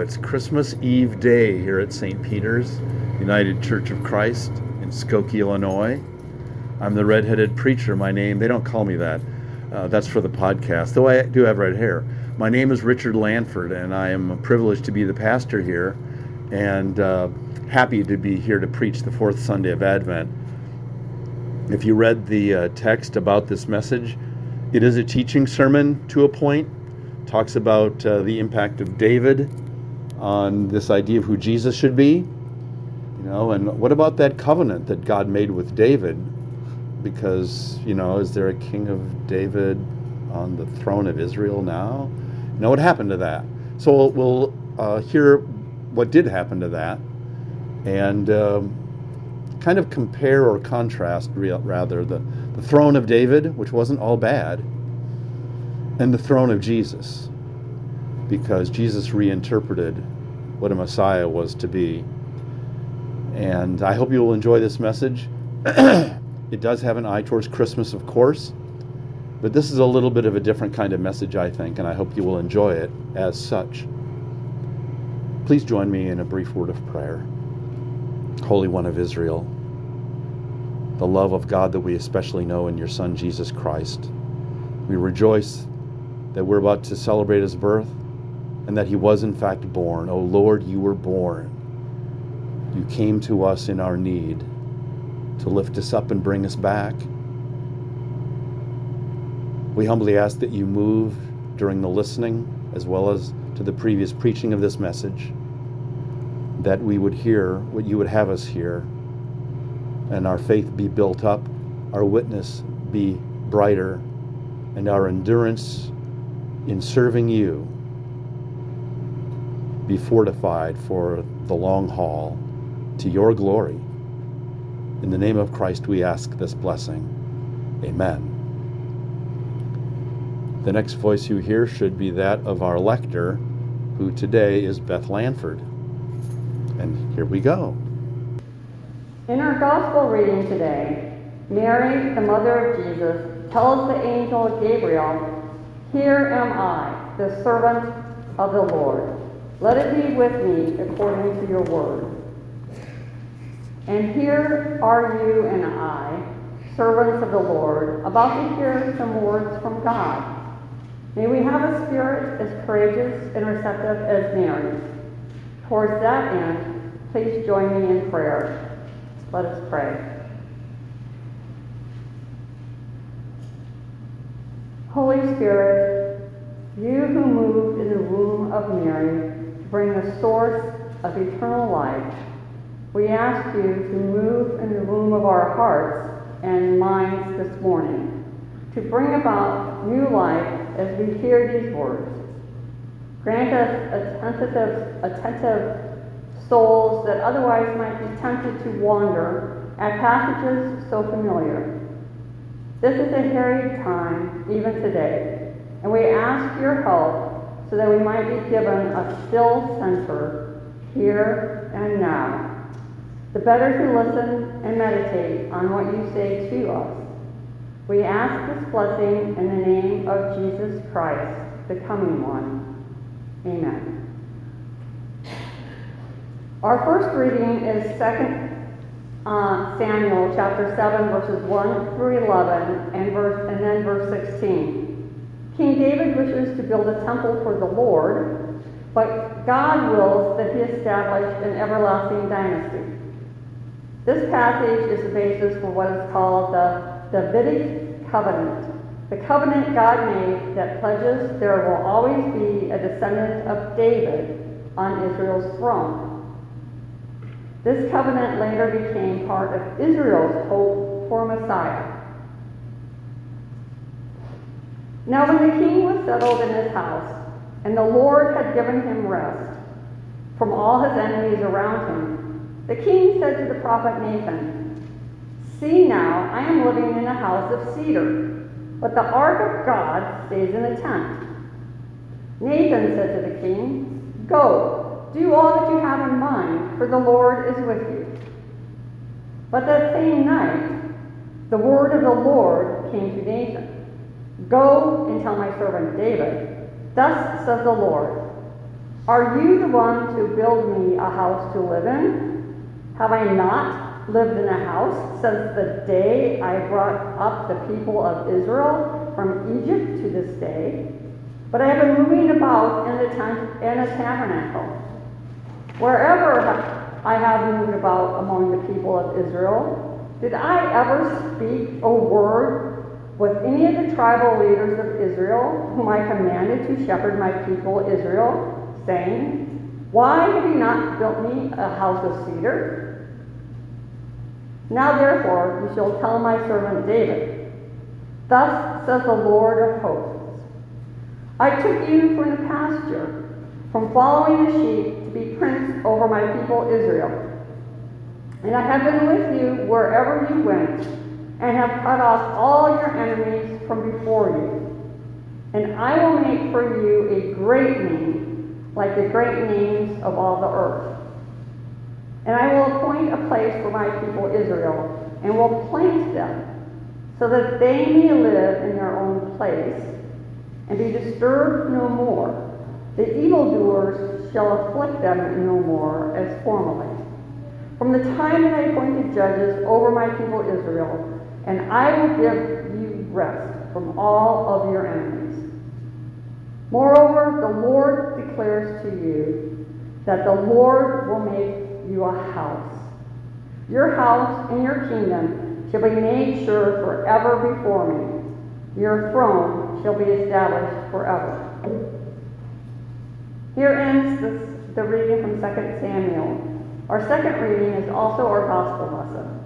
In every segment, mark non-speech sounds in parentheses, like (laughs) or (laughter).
It's Christmas Eve day here at St. Peter's United Church of Christ in Skokie, Illinois. I'm the redheaded preacher. My name, they don't call me that. Uh, that's for the podcast, though I do have red hair. My name is Richard Lanford, and I am privileged to be the pastor here and uh, happy to be here to preach the fourth Sunday of Advent. If you read the uh, text about this message, it is a teaching sermon to a point. Talks about uh, the impact of David on this idea of who Jesus should be. You know, and what about that covenant that God made with David? Because, you know, is there a king of David on the throne of Israel now? You know, what happened to that? So we'll uh, hear what did happen to that and um, kind of compare or contrast, rather, the, the throne of David, which wasn't all bad, and the throne of Jesus, because Jesus reinterpreted what a Messiah was to be. And I hope you will enjoy this message. (clears throat) it does have an eye towards Christmas, of course, but this is a little bit of a different kind of message, I think, and I hope you will enjoy it as such. Please join me in a brief word of prayer. Holy One of Israel, the love of God that we especially know in your Son, Jesus Christ. We rejoice that we're about to celebrate his birth and that he was in fact born. O oh Lord, you were born. You came to us in our need to lift us up and bring us back. We humbly ask that you move during the listening as well as to the previous preaching of this message that we would hear what you would have us hear, and our faith be built up, our witness be brighter, and our endurance in serving you be fortified for the long haul to your glory. In the name of Christ, we ask this blessing. Amen. The next voice you hear should be that of our lector, who today is Beth Lanford. And here we go. In our gospel reading today, Mary, the mother of Jesus, tells the angel Gabriel, Here am I, the servant of the Lord. Let it be with me according to your word. And here are you and I, servants of the Lord, about to hear some words from God. May we have a spirit as courageous and receptive as Mary's. Towards that end, please join me in prayer. Let us pray. Holy Spirit, you who moved in the womb of Mary bring the source of eternal life, we ask you to move in the womb of our hearts and minds this morning, to bring about new life as we hear these words. Grant us attentive, attentive souls that otherwise might be tempted to wander at passages so familiar. This is a harried time, even today, and we ask your help so that we might be given a still center here and now. The better to listen and meditate on what you say to us. We ask this blessing in the name of Jesus Christ, the coming one. Amen. Our first reading is 2 uh, Samuel chapter 7, verses 1 through 11, and, verse, and then verse 16. King David wishes to build a temple for the Lord, but God wills that he establish an everlasting dynasty. This passage is the basis for what is called the Davidic covenant the covenant God made that pledges there will always be a descendant of David on Israel's throne. This covenant later became part of Israel's hope for Messiah. Now, when the king was settled in his house, and the Lord had given him rest from all his enemies around him, the king said to the prophet Nathan, See now, I am living in a house of cedar but the ark of God stays in a tent. Nathan said to the king, Go, do all that you have in mind, for the Lord is with you. But that same night, the word of the Lord came to Nathan Go and tell my servant David, Thus says the Lord, Are you the one to build me a house to live in? Have I not lived in a house since the day I brought up the people of Israel from Egypt to this day? But I have been moving about in the tent and a tabernacle. Wherever I have moved about among the people of Israel, did I ever speak a word with any of the tribal leaders of Israel, whom I commanded to shepherd my people Israel, saying, Why have you not built me a house of cedar? Now therefore you shall tell my servant David, Thus says the Lord of hosts, I took you from the pasture, from following the sheep, to be prince over my people Israel. And I have been with you wherever you went, and have cut off all your enemies from before you. And I will make for you a great name, like the great names of all the earth. And I will appoint a place for my people Israel, and will plant them, so that they may live in their own place, and be disturbed no more. The evildoers shall afflict them no more as formerly. From the time that I appointed judges over my people Israel, and I will give you rest from all of your enemies. Moreover, the Lord declares to you that the Lord will make you a house. Your house and your kingdom shall be made sure forever before me. Your throne shall be established forever. Here ends the, the reading from 2 Samuel. Our second reading is also our gospel lesson.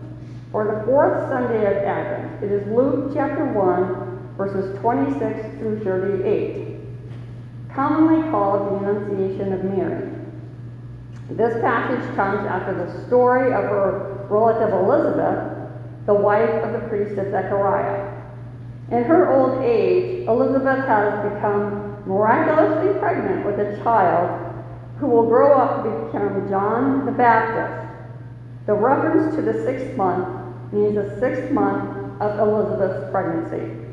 For the fourth Sunday of Advent, it is Luke chapter 1, verses 26 through 38, commonly called the Annunciation of Mary. This passage comes after the story of her relative Elizabeth, the wife of the priest of Zechariah. In her old age, Elizabeth has become miraculously pregnant with a child who will grow up to become John the Baptist. The reference to the sixth month means the sixth month of Elizabeth's pregnancy.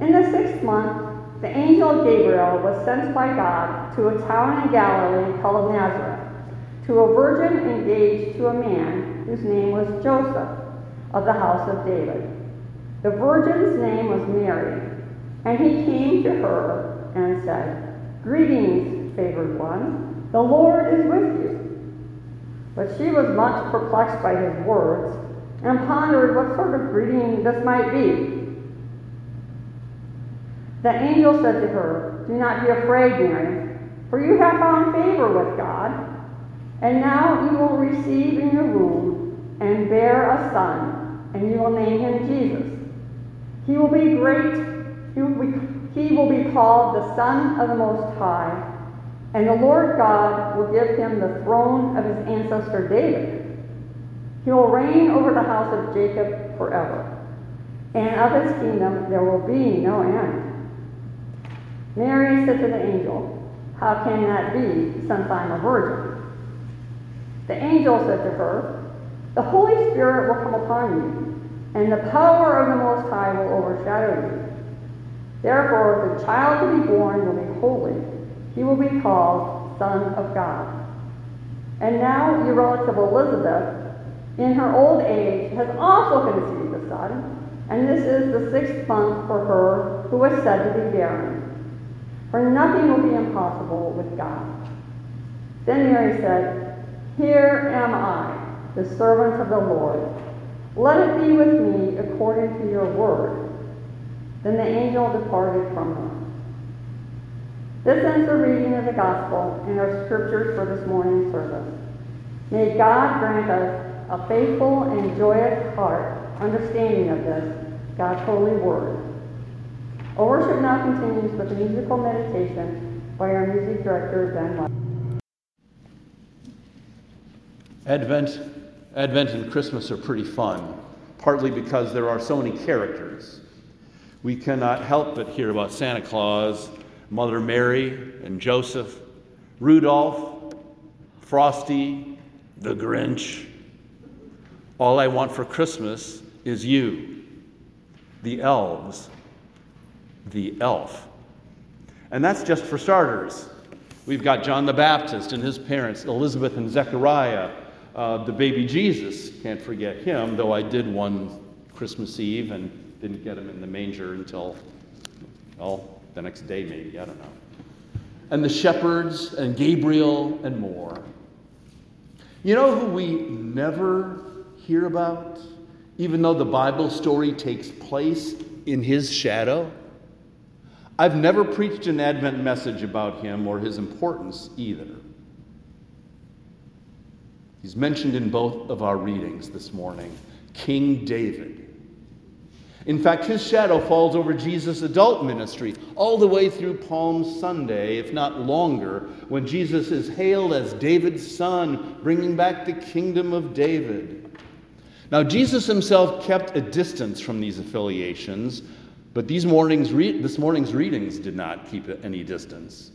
In the sixth month, the angel Gabriel was sent by God to a town in Galilee called Nazareth, to a virgin engaged to a man whose name was Joseph of the house of David. The virgin's name was Mary, and he came to her and said, Greetings, favored one. The Lord is with you. But she was much perplexed by his words and pondered what sort of greeting this might be. The angel said to her, Do not be afraid, Mary, for you have found favor with God. And now you will receive in your womb and bear a son, and you will name him Jesus. He will be great. He will be he will be called the Son of the Most High, and the Lord God will give him the throne of his ancestor David. He will reign over the house of Jacob forever, and of his kingdom there will be no end. Mary said to the angel, How can that be, since I'm a virgin? The angel said to her, The Holy Spirit will come upon you, and the power of the Most High will overshadow you. Therefore, the child to be born will be holy. He will be called Son of God. And now your relative Elizabeth, in her old age, has also conceived a son, and this is the sixth month for her who was said to be barren. For nothing will be impossible with God. Then Mary said, Here am I, the servant of the Lord. Let it be with me according to your word. Then the angel departed from her. This ends the reading of the gospel and our scriptures for this morning's service. May God grant us a faithful and joyous heart understanding of this, God's holy word. Our worship now continues with a musical meditation by our music director, Ben White. Advent, Advent and Christmas are pretty fun, partly because there are so many characters we cannot help but hear about Santa Claus, Mother Mary and Joseph, Rudolph, Frosty, the Grinch. All I want for Christmas is you, the elves, the elf. And that's just for starters. We've got John the Baptist and his parents, Elizabeth and Zechariah, uh, the baby Jesus. Can't forget him, though I did one Christmas Eve and didn't get him in the manger until, well, the next day maybe, I don't know. And the shepherds and Gabriel and more. You know who we never hear about, even though the Bible story takes place in his shadow? I've never preached an Advent message about him or his importance either. He's mentioned in both of our readings this morning King David. In fact, his shadow falls over Jesus' adult ministry all the way through Palm Sunday, if not longer, when Jesus is hailed as David's son, bringing back the kingdom of David. Now, Jesus himself kept a distance from these affiliations, but these morning's re- this morning's readings did not keep any distance.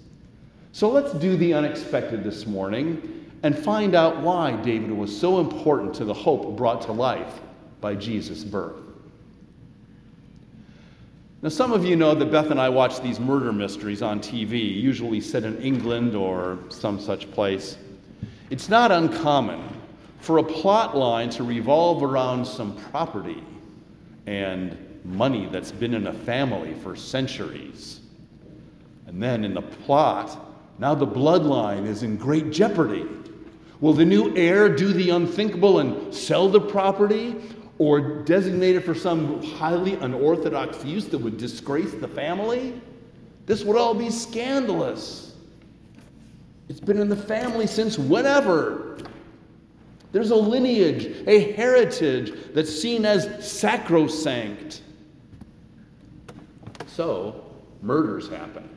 So let's do the unexpected this morning and find out why David was so important to the hope brought to life by Jesus' birth. Now, some of you know that Beth and I watch these murder mysteries on TV, usually set in England or some such place. It's not uncommon for a plot line to revolve around some property and money that's been in a family for centuries. And then in the plot, now the bloodline is in great jeopardy. Will the new heir do the unthinkable and sell the property? Or designate it for some highly unorthodox use that would disgrace the family? This would all be scandalous. It's been in the family since whenever. There's a lineage, a heritage that's seen as sacrosanct. So, murders happen.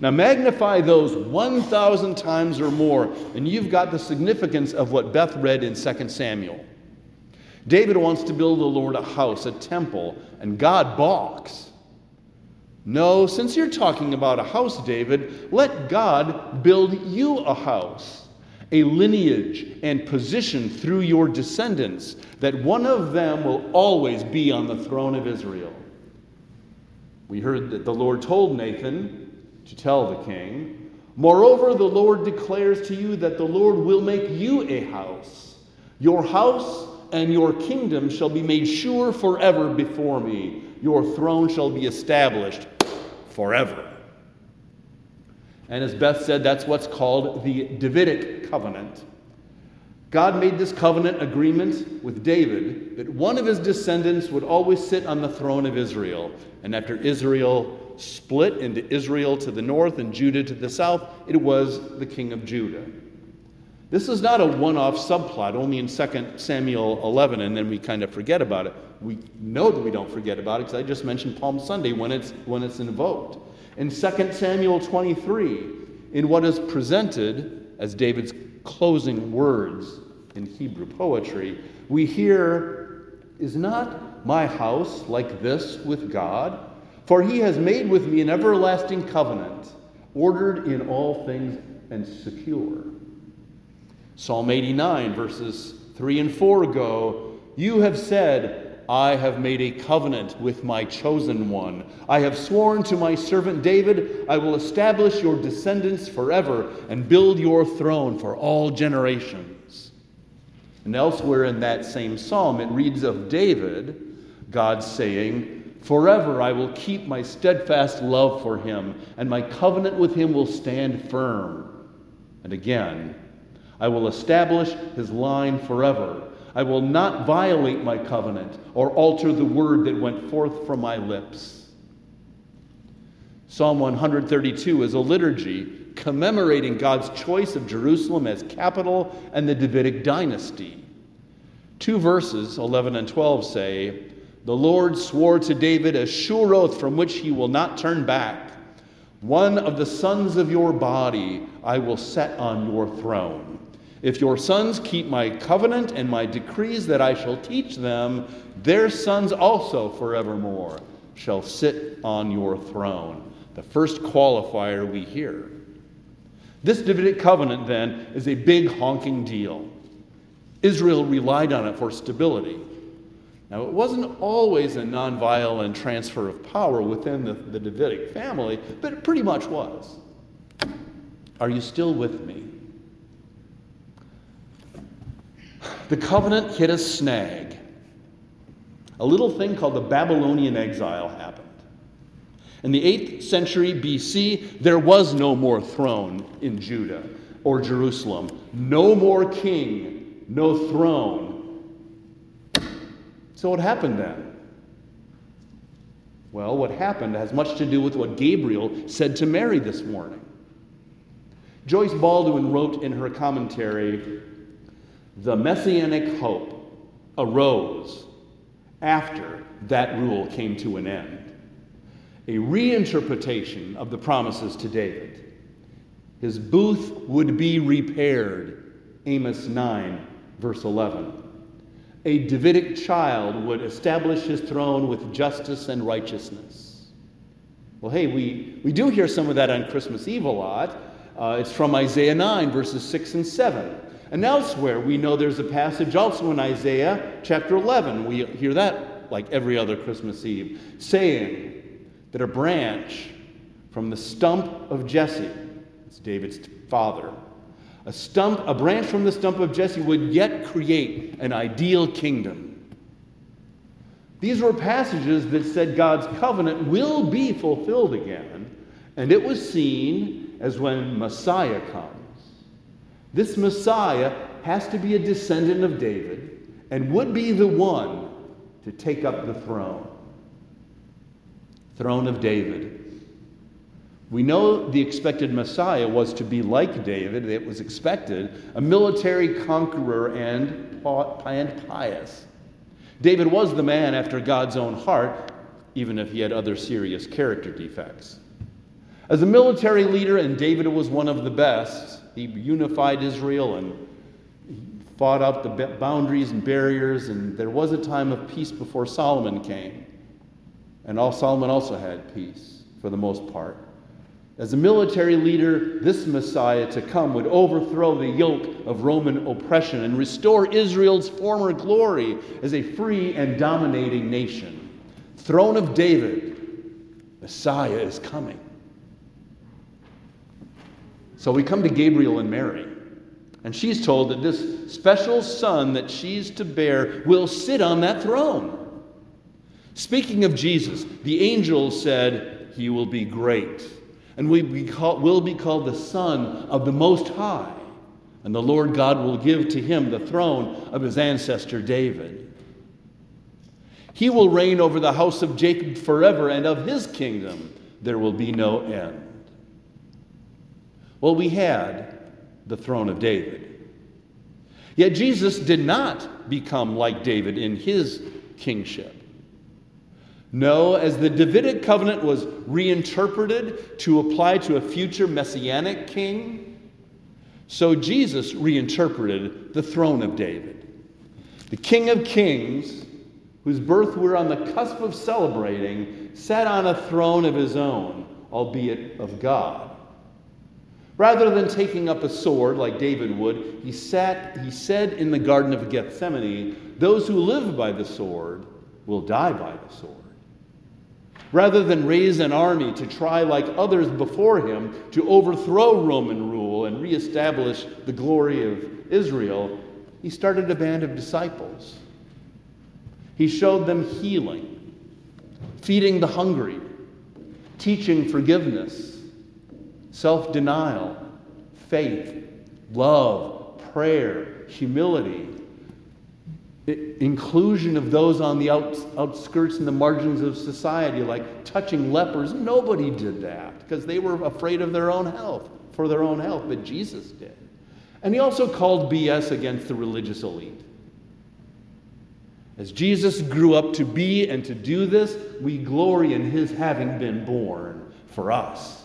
Now, magnify those 1,000 times or more, and you've got the significance of what Beth read in 2 Samuel. David wants to build the Lord a house, a temple, and God balks. No, since you're talking about a house, David, let God build you a house, a lineage and position through your descendants, that one of them will always be on the throne of Israel. We heard that the Lord told Nathan to tell the king, Moreover, the Lord declares to you that the Lord will make you a house. Your house and your kingdom shall be made sure forever before me. Your throne shall be established forever. And as Beth said, that's what's called the Davidic covenant. God made this covenant agreement with David that one of his descendants would always sit on the throne of Israel. And after Israel split into Israel to the north and Judah to the south, it was the king of Judah. This is not a one off subplot only in 2 Samuel 11, and then we kind of forget about it. We know that we don't forget about it because I just mentioned Palm Sunday when it's, when it's invoked. In 2 Samuel 23, in what is presented as David's closing words in Hebrew poetry, we hear, Is not my house like this with God? For he has made with me an everlasting covenant, ordered in all things and secure. Psalm 89, verses 3 and 4 go, You have said, I have made a covenant with my chosen one. I have sworn to my servant David, I will establish your descendants forever and build your throne for all generations. And elsewhere in that same psalm, it reads of David, God saying, Forever I will keep my steadfast love for him, and my covenant with him will stand firm. And again, I will establish his line forever. I will not violate my covenant or alter the word that went forth from my lips. Psalm 132 is a liturgy commemorating God's choice of Jerusalem as capital and the Davidic dynasty. Two verses, 11 and 12, say, The Lord swore to David a sure oath from which he will not turn back. One of the sons of your body I will set on your throne. If your sons keep my covenant and my decrees that I shall teach them, their sons also forevermore shall sit on your throne. The first qualifier we hear. This Davidic covenant, then, is a big honking deal. Israel relied on it for stability. Now, it wasn't always a nonviolent transfer of power within the, the Davidic family, but it pretty much was. Are you still with me? The covenant hit a snag. A little thing called the Babylonian exile happened. In the 8th century BC, there was no more throne in Judah or Jerusalem, no more king, no throne. So, what happened then? Well, what happened has much to do with what Gabriel said to Mary this morning. Joyce Baldwin wrote in her commentary The messianic hope arose after that rule came to an end a reinterpretation of the promises to David. His booth would be repaired, Amos 9, verse 11. A Davidic child would establish his throne with justice and righteousness. Well, hey, we, we do hear some of that on Christmas Eve a lot. Uh, it's from Isaiah 9, verses 6 and 7. And elsewhere, we know there's a passage also in Isaiah chapter 11. We hear that like every other Christmas Eve, saying, that a branch from the stump of Jesse, it's David's father, a stump, a branch from the stump of Jesse would yet create an ideal kingdom. These were passages that said God's covenant will be fulfilled again, and it was seen as when Messiah comes. This Messiah has to be a descendant of David and would be the one to take up the throne throne of David. We know the expected Messiah was to be like David, it was expected, a military conqueror and, and pious. David was the man after God's own heart, even if he had other serious character defects. As a military leader, and David was one of the best, he unified Israel and fought out the boundaries and barriers, and there was a time of peace before Solomon came. And all Solomon also had peace for the most part. As a military leader, this Messiah to come would overthrow the yoke of Roman oppression and restore Israel's former glory as a free and dominating nation. Throne of David, Messiah is coming. So we come to Gabriel and Mary, and she's told that this special son that she's to bear will sit on that throne. Speaking of Jesus, the angel said, He will be great, and we will be called the Son of the Most High, and the Lord God will give to him the throne of his ancestor David. He will reign over the house of Jacob forever, and of his kingdom there will be no end. Well, we had the throne of David. Yet Jesus did not become like David in his kingship. No, as the Davidic covenant was reinterpreted to apply to a future messianic king, so Jesus reinterpreted the throne of David. The King of Kings, whose birth we're on the cusp of celebrating, sat on a throne of his own, albeit of God. Rather than taking up a sword like David would, he sat, he said in the Garden of Gethsemane, Those who live by the sword will die by the sword. Rather than raise an army to try, like others before him, to overthrow Roman rule and reestablish the glory of Israel, he started a band of disciples. He showed them healing, feeding the hungry, teaching forgiveness, self denial, faith, love, prayer, humility, inclusion of those on the outskirts and the margins of society, like touching lepers. Nobody did that because they were afraid of their own health, for their own health, but Jesus did. And he also called BS against the religious elite. As Jesus grew up to be and to do this, we glory in his having been born for us.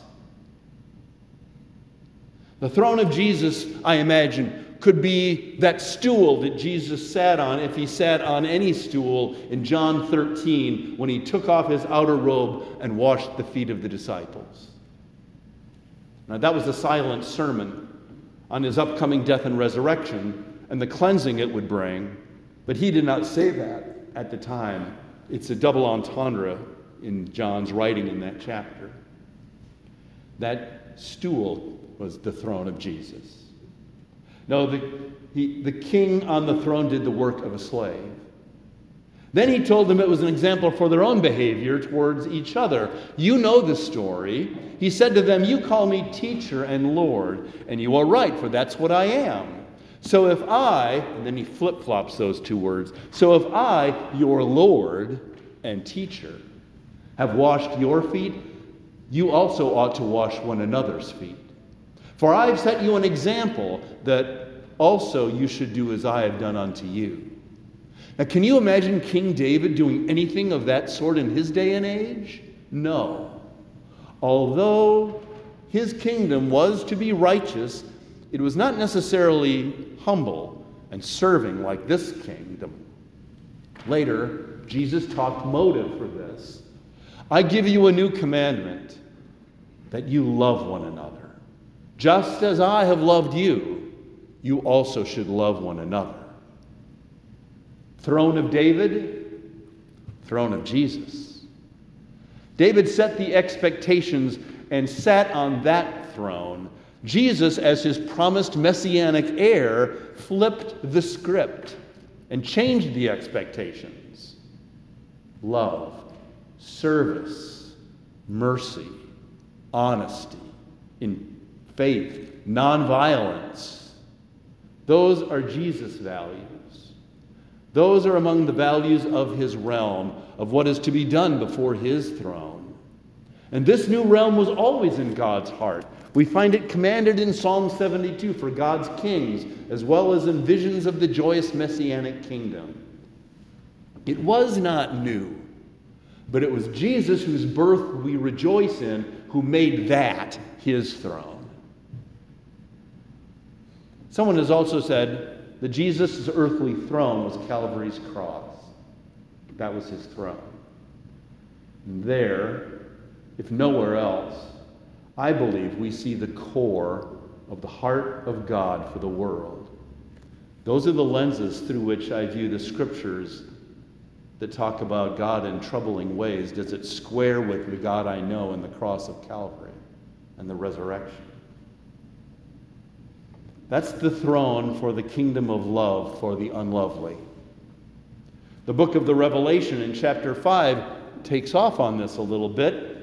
The throne of Jesus, I imagine, could be that stool that Jesus sat on if he sat on any stool in John 13 when he took off his outer robe and washed the feet of the disciples. Now, that was a silent sermon on his upcoming death and resurrection and the cleansing it would bring, but he did not say that at the time, it's a double entendre in John's writing in that chapter. That stool was the throne of Jesus. No, the, he, the king on the throne did the work of a slave. Then he told them it was an example for their own behavior towards each other. You know the story. He said to them, You call me teacher and Lord, and you are right, for that's what I am. So if I, and then he flip flops those two words, so if I, your Lord and teacher, have washed your feet, you also ought to wash one another's feet. For I have set you an example that also you should do as I have done unto you. Now, can you imagine King David doing anything of that sort in his day and age? No. Although his kingdom was to be righteous, it was not necessarily humble and serving like this kingdom. Later, Jesus talked motive for this. I give you a new commandment that you love one another. Just as I have loved you, you also should love one another. Throne of David, throne of Jesus. David set the expectations and sat on that throne. Jesus, as his promised messianic heir, flipped the script and changed the expectations. Love, service, mercy, honesty, in faith, nonviolence. Those are Jesus' values. Those are among the values of his realm, of what is to be done before his throne. And this new realm was always in God's heart. We find it commanded in Psalm 72 for God's kings, as well as in visions of the joyous messianic kingdom. It was not new, but it was Jesus whose birth we rejoice in who made that his throne. Someone has also said, that Jesus' earthly throne was Calvary's cross. That was his throne. And there, if nowhere else, I believe we see the core of the heart of God for the world. Those are the lenses through which I view the scriptures that talk about God in troubling ways. Does it square with the God I know in the cross of Calvary and the resurrection? That's the throne for the kingdom of love for the unlovely. The book of the Revelation in chapter 5 takes off on this a little bit.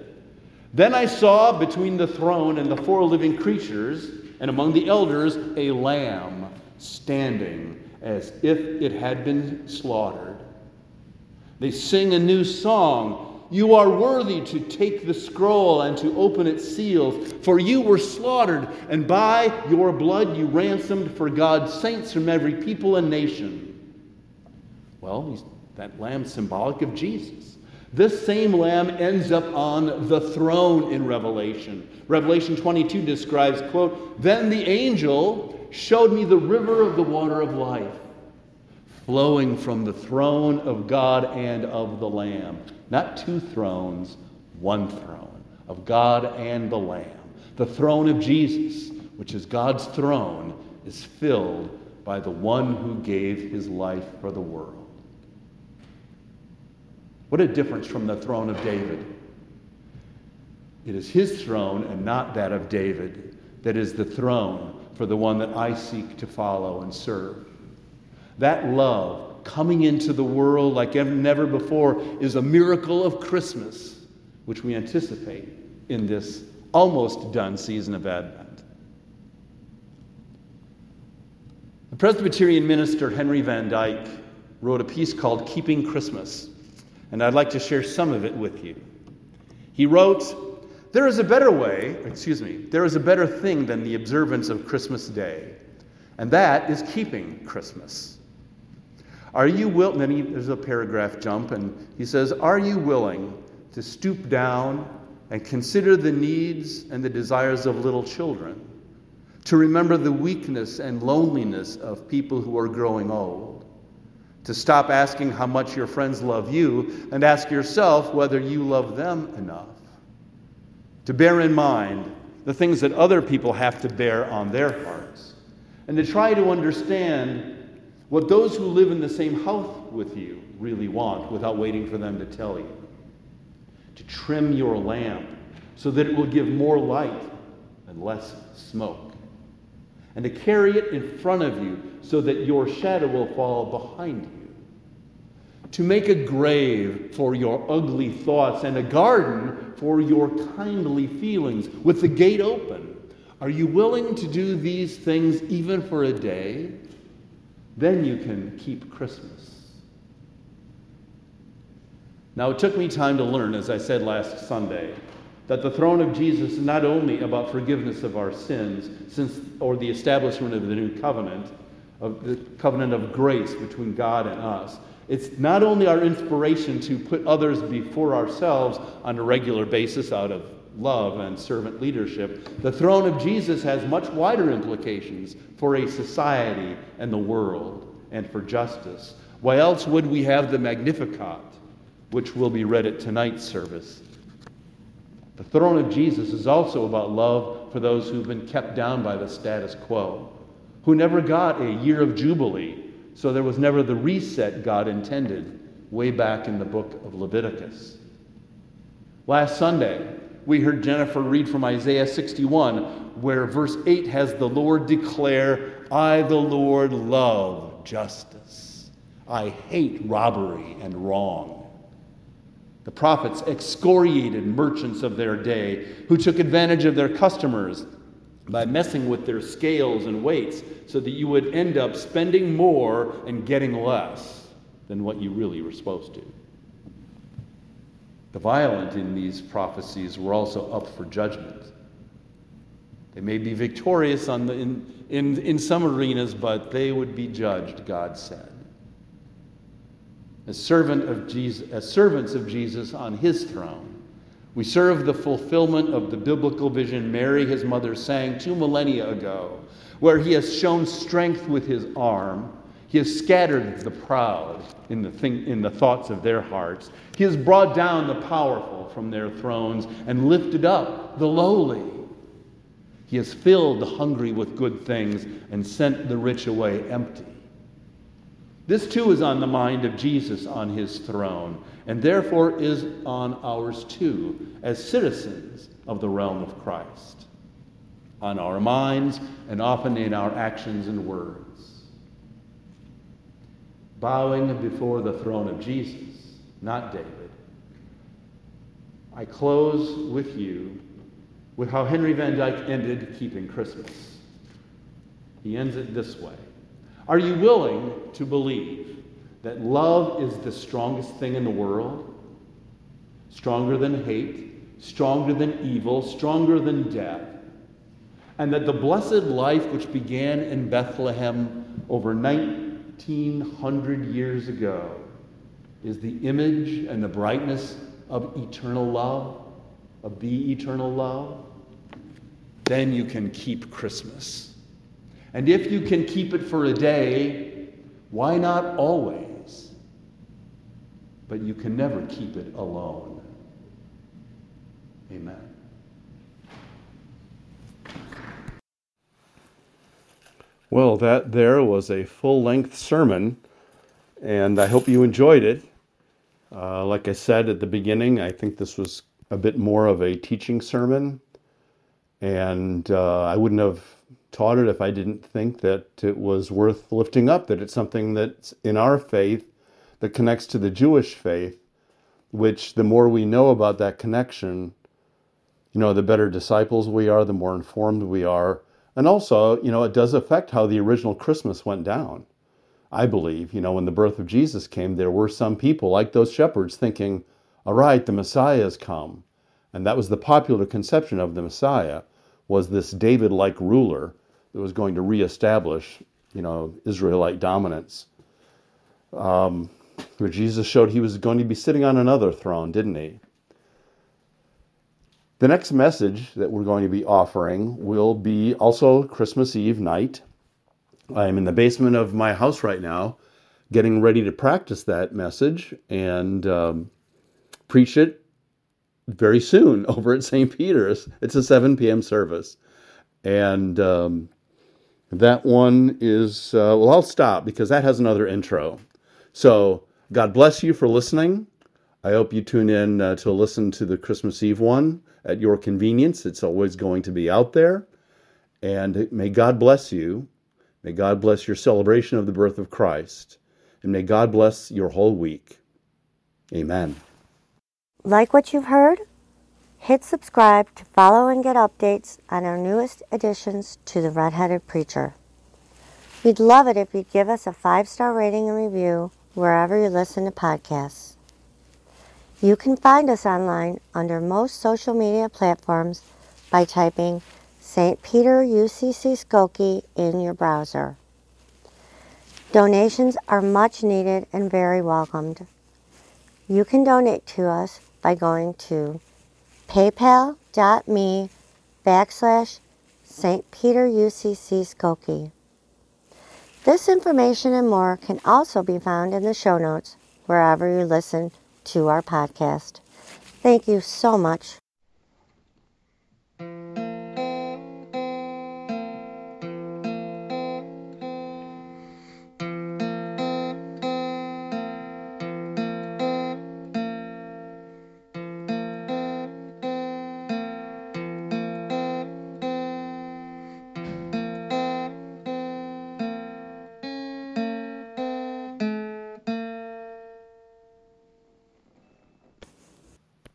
Then I saw between the throne and the four living creatures, and among the elders, a lamb standing as if it had been slaughtered. They sing a new song you are worthy to take the scroll and to open its seals, for you were slaughtered, and by your blood you ransomed for God's saints from every people and nation. Well, that lamb symbolic of Jesus. This same lamb ends up on the throne in Revelation. Revelation 22 describes, quote, Then the angel showed me the river of the water of life, flowing from the throne of God and of the Lamb not two thrones, one throne of God and the Lamb. The throne of Jesus, which is God's throne, is filled by the one who gave his life for the world. What a difference from the throne of David. It is his throne and not that of David that is the throne for the one that I seek to follow and serve. That love coming into the world like never before is a miracle of Christmas, which we anticipate in this almost done season of Advent. The Presbyterian minister Henry Van Dyke wrote a piece called Keeping Christmas, and I'd like to share some of it with you. He wrote, There is a better way, excuse me, there is a better thing than the observance of Christmas Day, and that is keeping Christmas. Are you willing? Then he, there's a paragraph jump, and he says, Are you willing to stoop down and consider the needs and the desires of little children? To remember the weakness and loneliness of people who are growing old? To stop asking how much your friends love you and ask yourself whether you love them enough? To bear in mind the things that other people have to bear on their hearts? And to try to understand what those who live in the same house with you really want without waiting for them to tell you. To trim your lamp so that it will give more light and less smoke. And to carry it in front of you so that your shadow will fall behind you. To make a grave for your ugly thoughts and a garden for your kindly feelings with the gate open. Are you willing to do these things even for a day? Then you can keep Christmas. Now, it took me time to learn, as I said last Sunday, that the throne of Jesus is not only about forgiveness of our sins, since, or the establishment of the new covenant, of the covenant of grace between God and us. It's not only our inspiration to put others before ourselves on a regular basis out of love and servant leadership, the throne of Jesus has much wider implications for a society and the world and for justice. Why else would we have the Magnificat, which will be read at tonight's service? The throne of Jesus is also about love for those who've been kept down by the status quo, who never got a year of jubilee, so there was never the reset God intended way back in the book of Leviticus. Last Sunday, we heard Jennifer read from Isaiah 61, where verse 8 has the Lord declare, I, the Lord, love justice. I hate robbery and wrong. The prophets excoriated merchants of their day who took advantage of their customers by messing with their scales and weights so that you would end up spending more and getting less than what you really were supposed to. The violent in these prophecies were also up for judgment. They may be victorious the, in, in, in some arenas, but they would be judged, God said as, servant of Jesus, as servants of Jesus on his throne. We serve the fulfillment of the biblical vision Mary, his mother, sang two millennia ago, where he has shown strength with his arm. He has scattered the proud in the, thing, in the thoughts of their hearts. He has brought down the powerful from their thrones and lifted up the lowly. He has filled the hungry with good things and sent the rich away empty. This too is on the mind of Jesus on his throne, and therefore is on ours too, as citizens of the realm of Christ, on our minds and often in our actions and words. Bowing before the throne of Jesus, not David, I close with you with how Henry Van Dyke ended Keeping Christmas. He ends it this way. Are you willing to believe that love is the strongest thing in the world? Stronger than hate, stronger than evil, stronger than death. And that the blessed life which began in Bethlehem over 1900 years ago is the image and the brightness of eternal love, of the eternal love, then you can keep Christmas. And if you can keep it for a day, why not always? But you can never keep it alone. Amen. Well, that there was a full length sermon, and I hope you enjoyed it. Uh, like I said at the beginning, I think this was a bit more of a teaching sermon, and uh, I wouldn't have taught it if I didn't think that it was worth lifting up, that it's something that's in our faith that connects to the Jewish faith, which the more we know about that connection, you know, the better disciples we are, the more informed we are. And also, you know, it does affect how the original Christmas went down. I believe, you know, when the birth of Jesus came, there were some people like those shepherds thinking, all right, the Messiah has come. And that was the popular conception of the Messiah was this David-like ruler that was going to reestablish, you know, Israelite dominance. Um, where Jesus showed he was going to be sitting on another throne, didn't he? The next message that we're going to be offering will be also Christmas Eve night. I'm in the basement of my house right now, getting ready to practice that message and um, preach it very soon (laughs) over at St. Peter's. It's a 7 p.m. service. And um, that one is, uh, well, I'll stop because that has another intro. So God bless you for listening. I hope you tune in uh, to listen to the Christmas Eve one at your convenience. It's always going to be out there. And may God bless you. May God bless your celebration of the birth of Christ. And may God bless your whole week. Amen. Like what you've heard? Hit subscribe to follow and get updates on our newest additions to The Redheaded Preacher. We'd love it if you'd give us a five star rating and review wherever you listen to podcasts. You can find us online under most social media platforms by typing St. Peter UCC Skokie in your browser. Donations are much needed and very welcomed. You can donate to us by going to paypal.me backslash St. Peter UCC Skokie. This information and more can also be found in the show notes wherever you listen to our podcast. Thank you so much